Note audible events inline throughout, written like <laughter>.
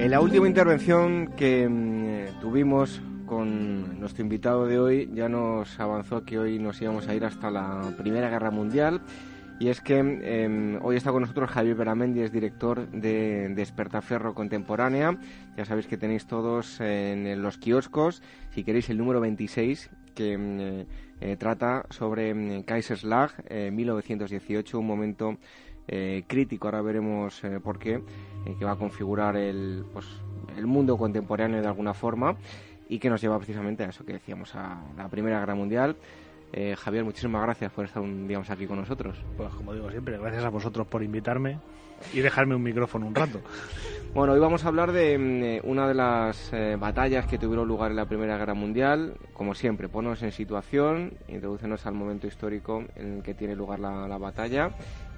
En la última intervención que mm, tuvimos con nuestro invitado de hoy ya nos avanzó que hoy nos íbamos a ir hasta la Primera Guerra Mundial. Y es que em, hoy está con nosotros Javier Beramendi, es director de Despertaferro Contemporánea. Ya sabéis que tenéis todos en, los kioscos, si queréis, el número 26, que em, eh, eh, trata sobre em, Kaiserslag, 1918, un momento eh, crítico, ahora veremos por qué, que va a configurar el, pues, el mundo contemporáneo de alguna forma y que nos lleva precisamente a eso que decíamos, a la Primera Guerra Mundial. Eh, Javier, muchísimas gracias por estar un día más aquí con nosotros. Pues como digo siempre, gracias a vosotros por invitarme y dejarme un micrófono un rato. <laughs> bueno, hoy vamos a hablar de eh, una de las eh, batallas que tuvieron lugar en la Primera Guerra Mundial. Como siempre, ponnos en situación, introducenos al momento histórico en el que tiene lugar la, batalla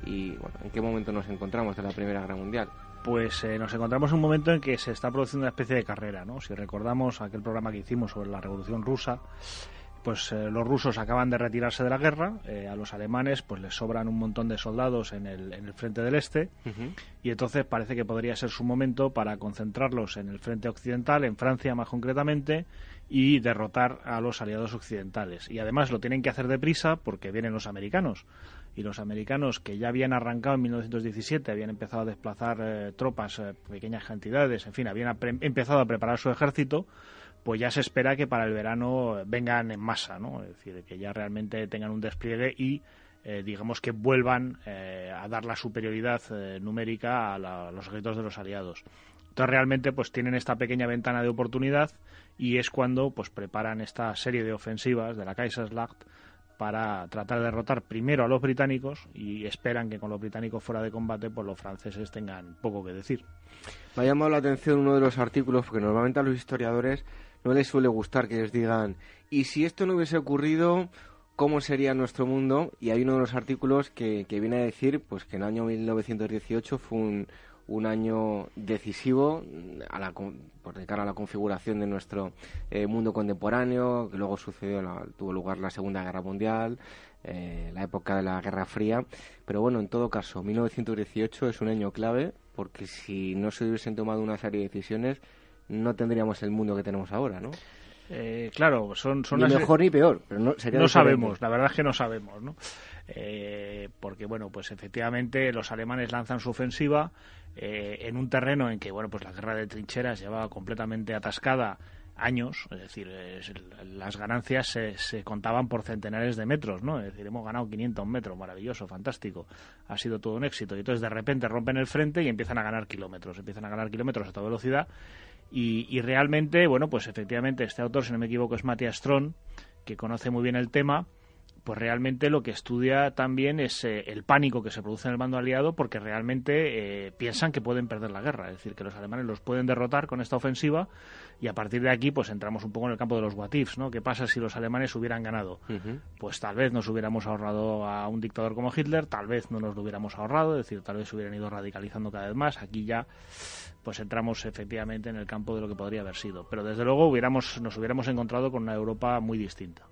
y bueno, en qué momento nos encontramos de la Primera Guerra Mundial pues nos encontramos en un momento en que se está produciendo una especie de carrera, ¿no? Si recordamos aquel programa que hicimos sobre la Revolución Rusa, pues eh, los rusos acaban de retirarse de la guerra, eh, a los alemanes pues les sobran un montón de soldados en el, en el frente del este y entonces parece que podría ser su momento para concentrarlos en el frente occidental, en Francia más concretamente, y derrotar a los aliados occidentales. Y además lo tienen que hacer deprisa porque vienen los americanos. Y los americanos que ya habían arrancado en 1917, habían empezado a desplazar eh, tropas, pequeñas cantidades, en fin, habían empezado a preparar su ejército, pues ya se espera que para el verano vengan en masa, ¿no? Es decir, que ya realmente tengan un despliegue y eh, digamos que vuelvan eh, a dar la superioridad eh, numérica a, los ejércitos de los aliados. Entonces realmente pues tienen esta pequeña ventana de oportunidad y es cuando pues preparan esta serie de ofensivas de la Kaiserslacht para tratar de derrotar primero a los británicos y esperan que con los británicos fuera de combate pues los franceses tengan poco que decir. Me ha llamado la atención uno de los artículos porque normalmente a los historiadores no les suele gustar que les digan, y si esto no hubiese ocurrido, ¿cómo sería nuestro mundo? Y hay uno de los artículos que, que viene a decir pues que el año 1918 fue un, un año decisivo a la, por de cara a la configuración de nuestro eh, mundo contemporáneo, que luego sucedió, tuvo lugar la Segunda Guerra Mundial, eh, la época de la Guerra Fría. Pero bueno, en todo caso, 1918 es un año clave porque si no se hubiesen tomado una serie de decisiones, no tendríamos el mundo que tenemos ahora, ¿no? Eh, claro, son, son ni mejor ni peor, pero no, sería no sabemos, la verdad es que no sabemos, ¿no? Eh, porque bueno, pues efectivamente los alemanes lanzan su ofensiva eh, en un terreno en que bueno, pues la guerra de trincheras llevaba completamente atascada años, es decir, las ganancias se, se, contaban por centenares de metros, ¿no? Es decir, hemos ganado 500 metros, maravilloso, fantástico, ha sido todo un éxito. Y entonces de repente rompen el frente y empiezan a ganar kilómetros, empiezan a ganar kilómetros a toda velocidad y, realmente, bueno, pues efectivamente este autor, si no me equivoco, es Matthias Strong, que conoce muy bien el tema, pues realmente lo que estudia también es eh, el pánico que se produce en el bando aliado porque realmente eh, piensan que pueden perder la guerra, es decir, que los alemanes los pueden derrotar con esta ofensiva y a partir de aquí pues entramos un poco en el campo de los what ¿no? ¿Qué pasa si los alemanes hubieran ganado? Pues tal vez nos hubiéramos ahorrado a un dictador como Hitler, tal vez no nos lo hubiéramos ahorrado, es decir, tal vez se hubieran ido radicalizando cada vez más, aquí ya pues entramos efectivamente en el campo de lo que podría haber sido. Pero desde luego hubiéramos, nos hubiéramos encontrado con una Europa muy distinta.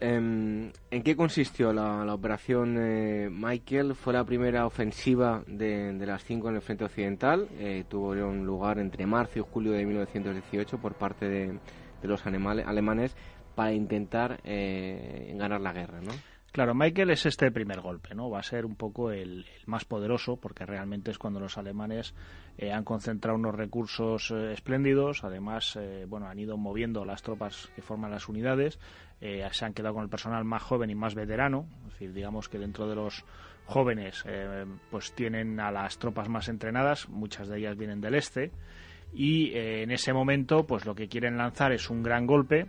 ¿En qué consistió la, operación eh, Michael? Fue la primera ofensiva de, las cinco en el frente occidental. Eh, tuvo lugar entre marzo y julio de 1918 por parte de, los alemanes para intentar eh, ganar la guerra, ¿no? Claro, Michael es este primer golpe, ¿no? Va a ser un poco el, más poderoso porque realmente es cuando los alemanes eh, han concentrado unos recursos eh, espléndidos. Además, eh, bueno, han ido moviendo las tropas que forman las unidades. Se han quedado con el personal más joven y más veterano. Es decir, digamos que dentro de los jóvenes, pues tienen a las tropas más entrenadas. Muchas de ellas vienen del este. Y en ese momento, pues lo que quieren lanzar es un gran golpe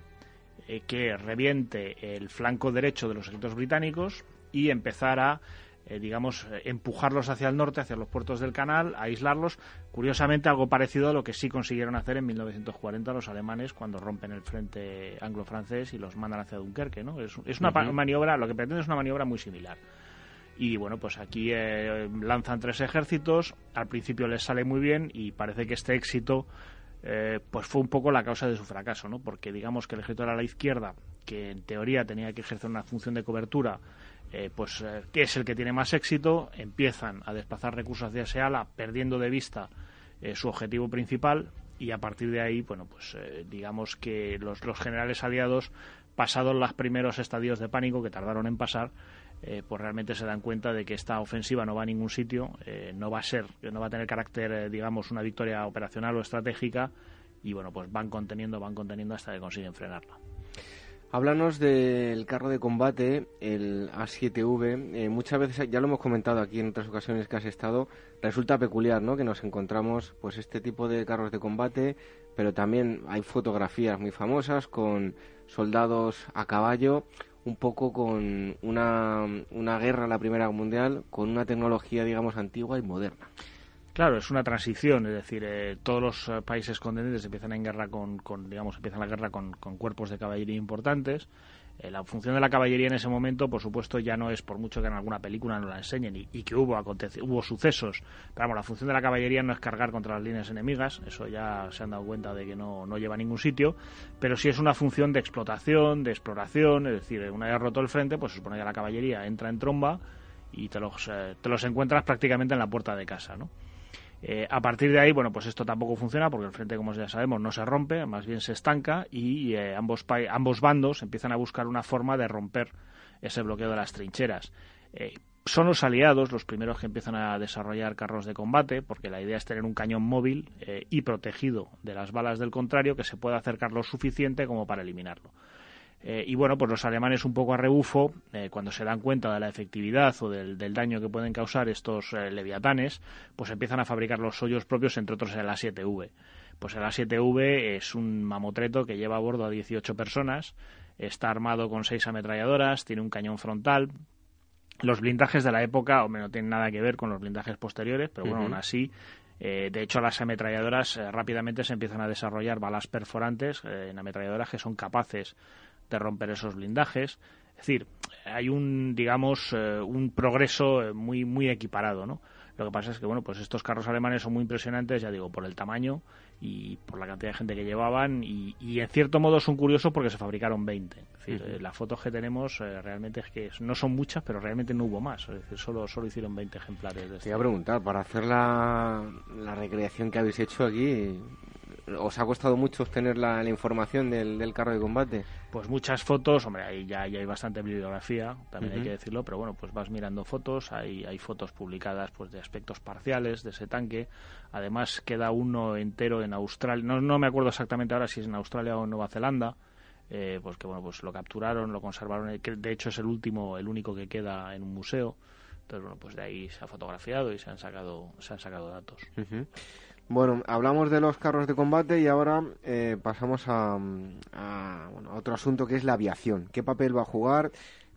eh, que reviente el flanco derecho de los ejércitos británicos y empezar a eh, digamos, empujarlos hacia el norte, hacia los puertos del canal, aislarlos. Curiosamente, algo parecido a lo que sí consiguieron hacer en 1940 los alemanes cuando rompen el frente anglo-francés y los mandan hacia Dunkerque. ¿no? Es, una maniobra, lo que pretende es una maniobra muy similar. Y bueno, pues aquí eh, lanzan tres ejércitos, al principio les sale muy bien y parece que este éxito eh, pues fue un poco la causa de su fracaso, ¿no? Porque digamos que el ejército era la izquierda, que en teoría tenía que ejercer una función de cobertura, eh, pues que eh, es el que tiene más éxito, empiezan a desplazar recursos hacia Seala, perdiendo de vista su objetivo principal y a partir de ahí, bueno, pues digamos que los, los generales aliados, pasados los primeros estadios de pánico que tardaron en pasar, eh, pues realmente se dan cuenta de que esta ofensiva no va a ningún sitio, eh, no va a ser, no va a tener carácter, eh, digamos, una victoria operacional o estratégica y bueno, pues van conteniendo, van conteniendo hasta que consiguen frenarla. Háblanos del carro de combate, el A7V. muchas veces, ya lo hemos comentado aquí en otras ocasiones que has estado, resulta peculiar, ¿no? Que nos encontramos, pues, este tipo de carros de combate, pero también hay fotografías muy famosas con soldados a caballo un poco con una, una guerra, la Primera Mundial, con una tecnología, digamos, antigua y moderna. Claro, es una transición, es decir, eh, todos los eh, países contendientes empiezan en guerra con, con digamos, empiezan la guerra con, cuerpos de caballería importantes eh, la función de la caballería en ese momento, por supuesto, ya no es por mucho que en alguna película nos la enseñen y, que hubo, hubo sucesos. Pero vamos, la función de la caballería no es cargar contra las líneas enemigas, eso ya se han dado cuenta de que no, no lleva a ningún sitio, pero sí es una función de explotación, de exploración, es decir, una vez roto el frente, pues se supone que la caballería entra en tromba y te los, eh, te los encuentras prácticamente en la puerta de casa, ¿no? Eh, a partir de ahí, bueno, pues esto tampoco funciona porque el frente, como ya sabemos, no se rompe, más bien se estanca y eh, ambos, ambos bandos empiezan a buscar una forma de romper ese bloqueo de las trincheras. Eh, son los aliados los primeros que empiezan a desarrollar carros de combate, porque la idea es tener un cañón móvil y protegido de las balas del contrario que se pueda acercar lo suficiente como para eliminarlo. Eh, y bueno, pues los alemanes un poco a rebufo, eh, cuando se dan cuenta de la efectividad o del, daño que pueden causar estos eh, leviatanes, pues empiezan a fabricar los suyos propios, entre otros el A7V. Pues el A7V es un mamotreto que lleva a bordo a 18 personas, está armado con seis ametralladoras, tiene un cañón frontal. Los blindajes de la época, hombre, no tienen nada que ver con los blindajes posteriores, pero bueno, aún así de hecho, las ametralladoras rápidamente se empiezan a desarrollar balas perforantes en ametralladoras que son capaces de romper esos blindajes. Es decir, hay un, digamos, eh, un progreso eh, muy, muy equiparado, ¿no? Lo que pasa es que, bueno, pues estos carros alemanes son muy impresionantes, ya digo, por el tamaño y por la cantidad de gente que llevaban y, en cierto modo son curiosos porque se fabricaron 20. Es decir, eh, las fotos que tenemos realmente es que no son muchas, pero realmente no hubo más. Es decir, solo, solo hicieron 20 ejemplares. De Te este. iba a preguntar, para hacer la, la recreación que habéis hecho aquí, ¿Os ha costado mucho obtener la, información del, carro de combate? Pues muchas fotos, hombre, ahí ya, hay bastante bibliografía, también hay que decirlo, pero bueno, pues vas mirando fotos, hay, hay fotos publicadas pues de aspectos parciales de ese tanque, además queda uno entero en Australia, no, no me acuerdo exactamente ahora si es en Australia o en Nueva Zelanda, eh, pues que bueno, pues lo capturaron, lo conservaron, que de hecho es el último, el único que queda en un museo, entonces bueno, pues de ahí se ha fotografiado y se han sacado, se han sacado datos. Bueno, hablamos de los carros de combate y ahora eh, pasamos a, otro asunto que es la aviación. ¿Qué papel va a jugar?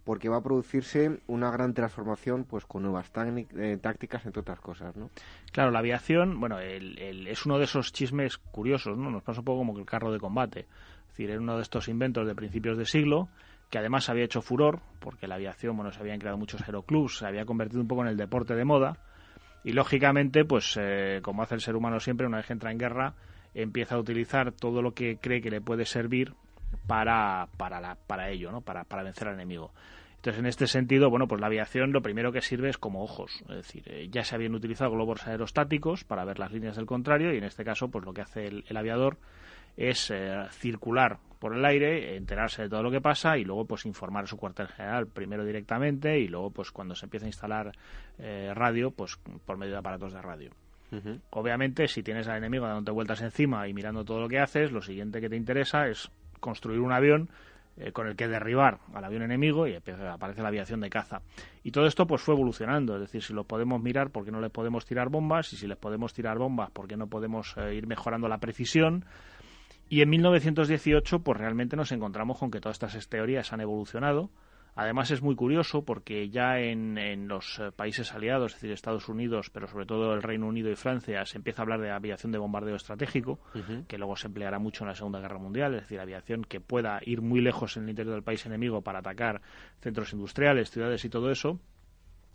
Porque va a producirse una gran transformación pues con nuevas eh, tácticas, entre otras cosas, ¿no? Claro, la aviación, bueno, es uno de esos chismes curiosos, ¿no? Nos pasa un poco como que el carro de combate. Es decir, era uno de estos inventos de principios de siglo que además había hecho furor, porque la aviación, bueno, se habían creado muchos aeroclubs, se había convertido un poco en el deporte de moda, y lógicamente, pues eh, como hace el ser humano siempre, una vez que entra en guerra, empieza a utilizar todo lo que cree que le puede servir para, para, la, para ello, ¿no? Para, para vencer al enemigo. Entonces, en este sentido, bueno, pues la aviación lo primero que sirve es como ojos. Es decir, eh, ya se habían utilizado globos aerostáticos para ver las líneas del contrario y en este caso, pues lo que hace el, aviador es eh, circular por el aire, enterarse de todo lo que pasa y luego pues informar a su cuartel general primero directamente y luego pues cuando se empieza a instalar eh, radio pues por medio de aparatos de radio. Obviamente si tienes al enemigo dándote vueltas encima y mirando todo lo que haces, lo siguiente que te interesa es construir un avión eh, con el que derribar al avión enemigo y aparece la aviación de caza. Y todo esto pues fue evolucionando, es decir, si lo podemos mirar, ¿por qué no le podemos tirar bombas? Y si les podemos tirar bombas, ¿por qué no podemos eh, ir mejorando la precisión? Y en 1918, pues realmente nos encontramos con que todas estas teorías han evolucionado. Además es muy curioso porque ya en, los eh, países aliados, es decir, Estados Unidos, pero sobre todo el Reino Unido y Francia, se empieza a hablar de aviación de bombardeo estratégico, que luego se empleará mucho en la Segunda Guerra Mundial, es decir, aviación que pueda ir muy lejos en el interior del país enemigo para atacar centros industriales, ciudades y todo eso.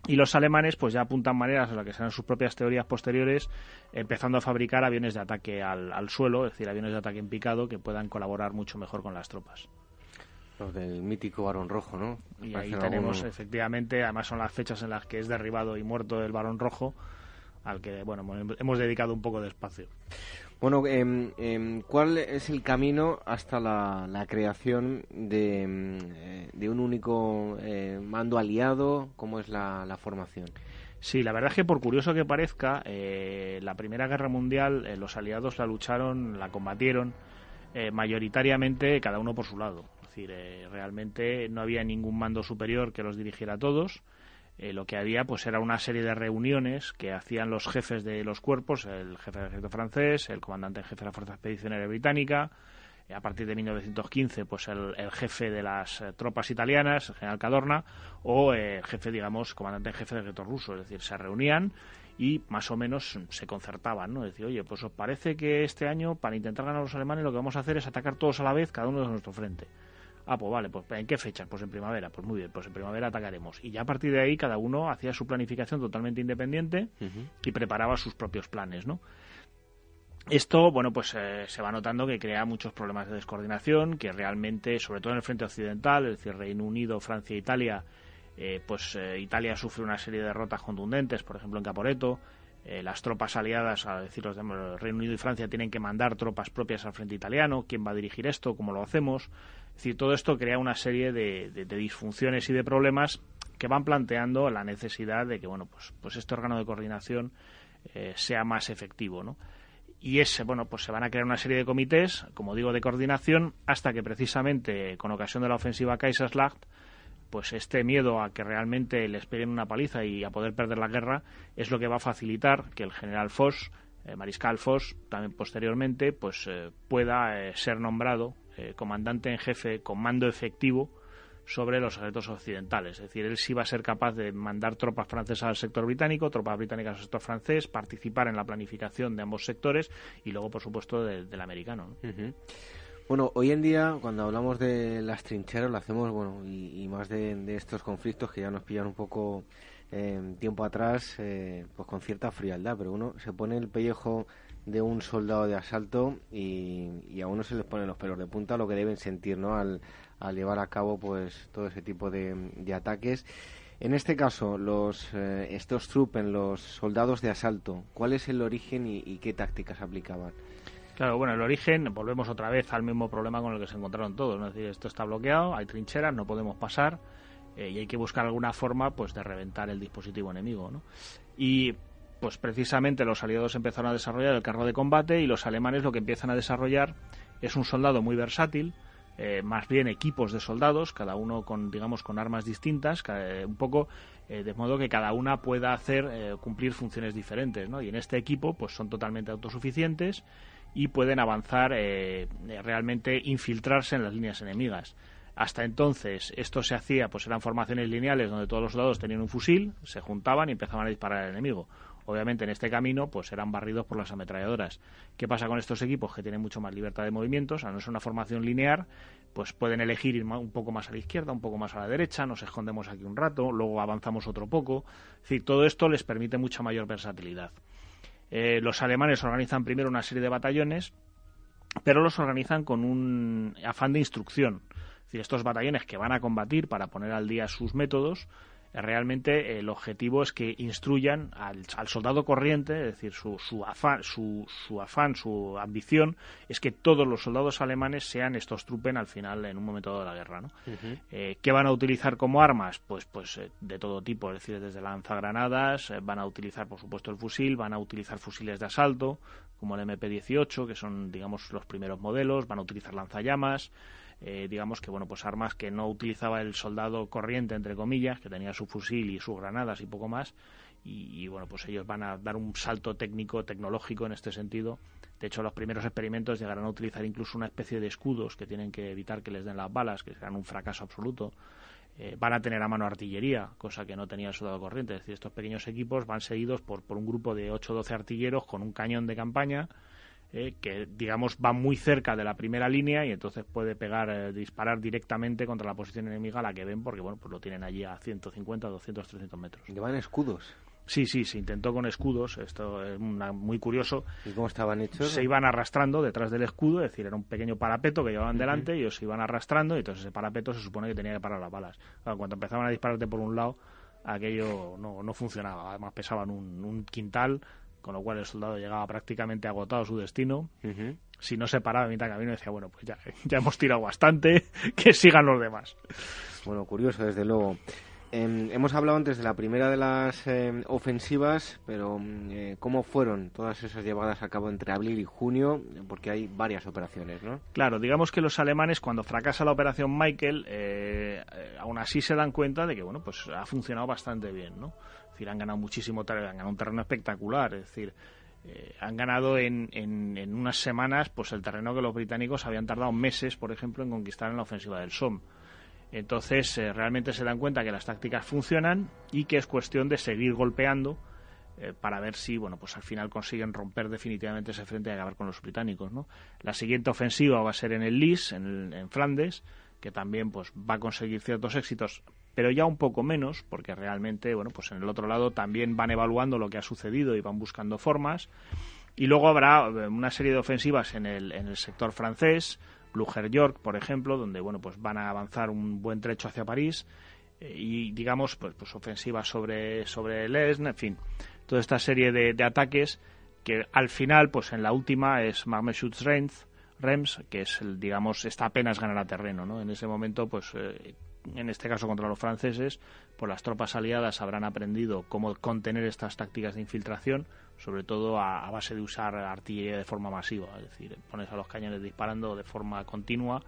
Y los alemanes pues ya apuntan maneras a las que serán sus propias teorías posteriores, empezando a fabricar aviones de ataque al, suelo, es decir, aviones de ataque en picado que puedan colaborar mucho mejor con las tropas. Los del mítico Barón Rojo, ¿no? Y ahí tenemos, efectivamente, además son las fechas en las que es derribado y muerto el Barón Rojo, al que bueno hemos dedicado un poco de espacio. Bueno, em, ¿cuál es el camino hasta la, creación de, em, eh, de, un único eh, mando aliado? ¿Cómo es la, formación? Sí, la verdad es que por curioso que parezca, eh, la Primera Guerra Mundial los aliados la lucharon, la combatieron mayoritariamente cada uno por su lado. Es decir, realmente no había ningún mando superior que los dirigiera a todos eh, lo que había pues era una serie de reuniones que hacían los jefes de los cuerpos, el jefe del ejército francés, el comandante en jefe de la Fuerza Expedicionaria Británica, eh, a partir de 1915 pues el, jefe de las eh, tropas italianas, el general Cadorna, o el jefe, digamos, comandante en jefe del ejército ruso, es decir, se reunían y más o menos se concertaban, ¿no? Decir, oye, pues os parece que este año para intentar ganar a los alemanes lo que vamos a hacer es atacar todos a la vez, cada uno de nuestro frente. Ah, pues vale, pues ¿en qué fechas? Pues en primavera, pues muy bien, pues en primavera atacaremos. Y ya a partir de ahí cada uno hacía su planificación totalmente independiente y preparaba sus propios planes, ¿no? Esto, bueno, pues eh, se va notando que crea muchos problemas de descoordinación, que realmente, sobre todo en el frente occidental, es decir, Reino Unido, Francia e Italia, eh, pues eh, Italia sufre una serie de derrotas contundentes, por ejemplo en Caporeto, las tropas aliadas, a decir los de Reino Unido y Francia, tienen que mandar tropas propias al frente italiano, quién va a dirigir esto, cómo lo hacemos, decir, todo esto crea una serie de, disfunciones y de problemas que van planteando la necesidad de que, bueno, pues, pues este órgano de coordinación eh, sea más efectivo, ¿no? Y ese, bueno, pues se van a crear una serie de comités, como digo, de coordinación, hasta que precisamente con ocasión de la ofensiva Kaiserslacht, pues este miedo a que realmente les peguen una paliza y a poder perder la guerra es lo que va a facilitar que el general Foss, eh, mariscal Foss, también posteriormente, pues eh, pueda ser nombrado eh, comandante en jefe con mando efectivo sobre los ejércitos occidentales. Es decir, él sí va a ser capaz de mandar tropas francesas al sector británico, tropas británicas al sector francés, participar en la planificación de ambos sectores y luego, por supuesto, del americano. Bueno, hoy en día, cuando hablamos de las trincheras, lo hacemos, bueno, y, más de, estos conflictos que ya nos pillan un poco eh, tiempo atrás, eh, pues con cierta frialdad, pero uno se pone el pellejo de un soldado de asalto y, a uno se les ponen los pelos de punta lo que deben sentir ¿no? al, llevar a cabo pues todo ese tipo de, ataques. En este caso, los, eh, estos trupen, los soldados de asalto, ¿cuál es el origen y, qué tácticas aplicaban? Claro, bueno, el origen, volvemos otra vez al mismo problema con el que se encontraron todos, ¿no? es decir, esto está bloqueado, hay trincheras, no podemos pasar eh, y hay que buscar alguna forma pues de reventar el dispositivo enemigo, ¿no? Y pues precisamente los aliados empezaron a desarrollar el carro de combate y los alemanes lo que empiezan a desarrollar es un soldado muy versátil, eh, más bien equipos de soldados, cada uno con digamos con armas distintas, un poco eh, de modo que cada una pueda hacer eh, cumplir funciones diferentes, ¿no? Y en este equipo pues son totalmente autosuficientes y pueden avanzar realmente infiltrarse en las líneas enemigas. Hasta entonces esto se hacía, pues eran formaciones lineales donde todos los soldados tenían un fusil, se juntaban y empezaban a disparar al enemigo obviamente en este camino pues serán barridos por las ametralladoras. ¿Qué pasa con estos equipos que tienen mucho más libertad de movimientos? A no ser una formación lineal, pues pueden elegir ir un poco más a la izquierda, un poco más a la derecha, nos escondemos aquí un rato, luego avanzamos otro poco. Es decir, todo esto les permite mucha mayor versatilidad. Eh, los alemanes organizan primero una serie de batallones, pero los organizan con un afán de instrucción. Es decir, estos batallones que van a combatir para poner al día sus métodos, realmente el objetivo es que instruyan al, soldado corriente, es decir, su, su, afán, su, su, afán, su ambición es que todos los soldados alemanes sean estos trupen al final en un momento de la guerra. ¿no? Eh, ¿Qué van a utilizar como armas? Pues, pues eh, de todo tipo, es decir, desde lanzagranadas, eh, van a utilizar por supuesto el fusil, van a utilizar fusiles de asalto como el MP-18, que son digamos los primeros modelos, van a utilizar lanzallamas. Eh, digamos que bueno pues armas que no utilizaba el soldado corriente entre comillas que tenía su fusil y sus granadas y poco más y, bueno pues ellos van a dar un salto técnico tecnológico en este sentido de hecho los primeros experimentos llegarán a utilizar incluso una especie de escudos que tienen que evitar que les den las balas que serán un fracaso absoluto eh, van a tener a mano artillería, cosa que no tenía el soldado corriente. Es decir, estos pequeños equipos van seguidos por, por un grupo de 8 o 12 artilleros con un cañón de campaña eh, que digamos va muy cerca de la primera línea y entonces puede pegar, eh, disparar directamente contra la posición enemiga a la que ven porque bueno pues lo tienen allí a 150, 200, 300 metros. Llevan escudos. Sí, sí, se intentó con escudos, esto es muy curioso. ¿Y cómo estaban hechos? Se iban arrastrando detrás del escudo, es decir, era un pequeño parapeto que llevaban delante y ellos se iban arrastrando y entonces ese parapeto se supone que tenía que parar las balas. cuando empezaban a dispararte por un lado, aquello no, no funcionaba. Además pesaban un, un quintal, con lo cual el soldado llegaba prácticamente agotado a su destino. Si no se paraba en mitad de camino, decía, bueno, pues ya, <laughs> ya hemos tirado bastante, <laughs> que sigan los demás. Bueno, curioso, desde luego. Em, hemos hablado antes de la primera de las em, ofensivas, pero mm, eh, ¿cómo fueron todas esas llevadas a cabo entre abril y junio? Porque hay varias operaciones, ¿no? Claro, digamos que los alemanes, cuando fracasa la operación Michael, eh, eh, aún así se dan cuenta de que, bueno, pues ha funcionado bastante bien, ¿no? Decir, han ganado muchísimo terreno, han ganado un terreno espectacular, es decir, han ganado en, en, en, unas semanas pues el terreno que los británicos habían tardado meses, por ejemplo, en conquistar en la ofensiva del Somme. Entonces, eh, realmente se dan cuenta que las tácticas funcionan y que es cuestión de seguir golpeando eh, para ver si, bueno, pues al final consiguen romper definitivamente ese frente y acabar con los británicos, ¿no? La siguiente ofensiva va a ser en el Lys, en, en Flandes, que también pues va a conseguir ciertos éxitos, pero ya un poco menos, porque realmente, bueno, pues en el otro lado también van evaluando lo que ha sucedido y van buscando formas. Y luego habrá eh, una serie de ofensivas en el, en el sector francés, Blücher York, por ejemplo, donde bueno, pues van a avanzar un buen trecho hacia París eh, y digamos pues, pues ofensivas sobre sobre Lesne, en fin, toda esta serie de, de, ataques que al final pues en la última es Marmeschutz Reims, Rems, que es el, digamos está apenas ganar a terreno, ¿no? En ese momento pues eh, en este caso contra los franceses, pues las tropas aliadas habrán aprendido cómo contener estas tácticas de infiltración, sobre todo a, base de usar artillería de forma masiva, es decir, pones a los cañones disparando de forma continua,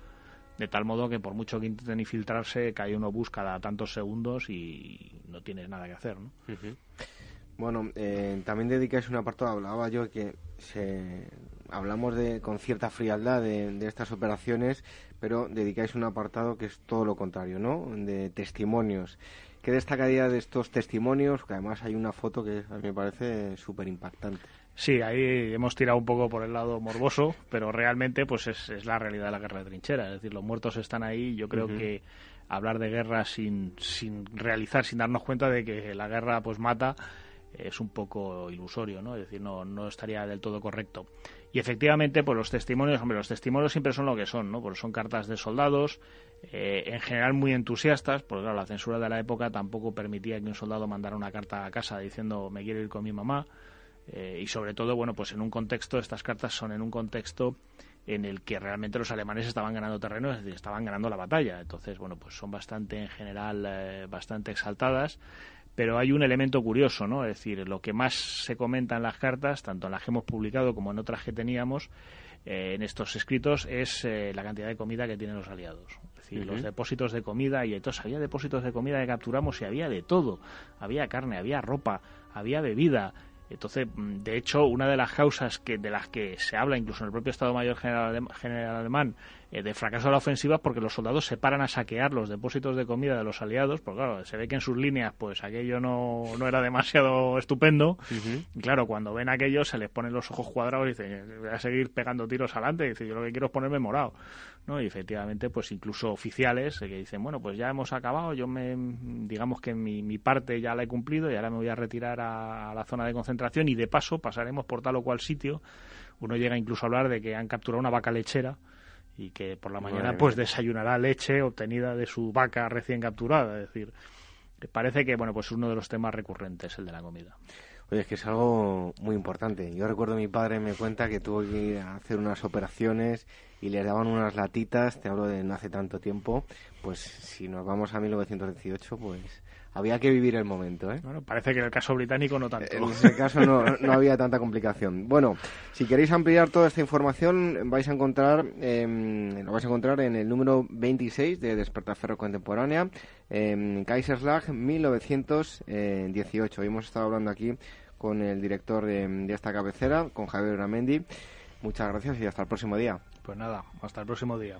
de tal modo que por mucho que intenten infiltrarse, cae uno bus cada tantos segundos y no tienes nada que hacer. ¿no? Bueno, eh, también dedicáis un apartado, hablaba yo que se, hablamos de, con cierta frialdad de, de, estas operaciones, pero dedicáis un apartado que es todo lo contrario, ¿no? De testimonios. ¿Qué destacaría de estos testimonios? Que además hay una foto que a mí me parece súper impactante. Sí, ahí hemos tirado un poco por el lado morboso, pero realmente pues es, es, la realidad de la guerra de trinchera. Es decir, los muertos están ahí. Yo creo uh -huh. que hablar de guerra sin, sin realizar, sin darnos cuenta de que la guerra pues mata, es un poco ilusorio, ¿no? Es decir, no, no estaría del todo correcto. Y efectivamente, pues los testimonios, hombre, los testimonios siempre son lo que son, ¿no? Porque son cartas de soldados, eh, en general muy entusiastas, porque claro, la censura de la época tampoco permitía que un soldado mandara una carta a casa diciendo me quiero ir con mi mamá. Eh, y sobre todo, bueno, pues en un contexto, estas cartas son en un contexto en el que realmente los alemanes estaban ganando terreno, es decir, estaban ganando la batalla. Entonces, bueno, pues son bastante, en general, eh, bastante exaltadas pero hay un elemento curioso, ¿no? Es decir, lo que más se comenta en las cartas, tanto en las que hemos publicado como en otras que teníamos, eh, en estos escritos, es eh, la cantidad de comida que tienen los aliados. Es decir, uh -huh. los depósitos de comida, y entonces había depósitos de comida que capturamos y había de todo. Había carne, había ropa, había bebida, entonces, mm, de hecho, una de las causas que, de las que se habla incluso en el propio Estado Mayor General, General Alemán eh, de fracaso de la ofensiva es porque los soldados se paran a saquear los depósitos de comida de los aliados, porque claro, se ve que en sus líneas pues aquello no, no era demasiado estupendo. Uh -huh. Y claro, cuando ven aquello se les ponen los ojos cuadrados y dicen, voy a seguir pegando tiros adelante. Y dice, yo lo que quiero es ponerme morado. ¿no? Y efectivamente, pues incluso oficiales eh, que dicen, bueno, pues ya hemos acabado, yo me, digamos que mi, mi parte ya la he cumplido y ahora me voy a retirar a, a la zona de concentración y de paso pasaremos por tal o cual sitio. Uno llega incluso a hablar de que han capturado una vaca lechera y que por la mañana pues desayunará leche obtenida de su vaca recién capturada. Es decir, parece que bueno pues es uno de los temas recurrentes el de la comida. Oye, es que es algo muy importante. Yo recuerdo mi padre me cuenta que tuvo que ir a hacer unas operaciones y les daban unas latitas, te hablo de no hace tanto tiempo, pues si nos vamos a 1918, pues había que vivir el momento. ¿eh? Bueno, parece que en el caso británico no tanto. En ese caso no, no había tanta complicación. Bueno, si queréis ampliar toda esta información, vais a encontrar, eh, lo vais a encontrar en el número 26 de Despertar Ferro Contemporánea, en Kaiserslag 1918. Hoy hemos estado hablando aquí con el director de, de esta cabecera, con Javier Ramendi. Muchas gracias y hasta el próximo día. Pues nada, hasta el próximo día.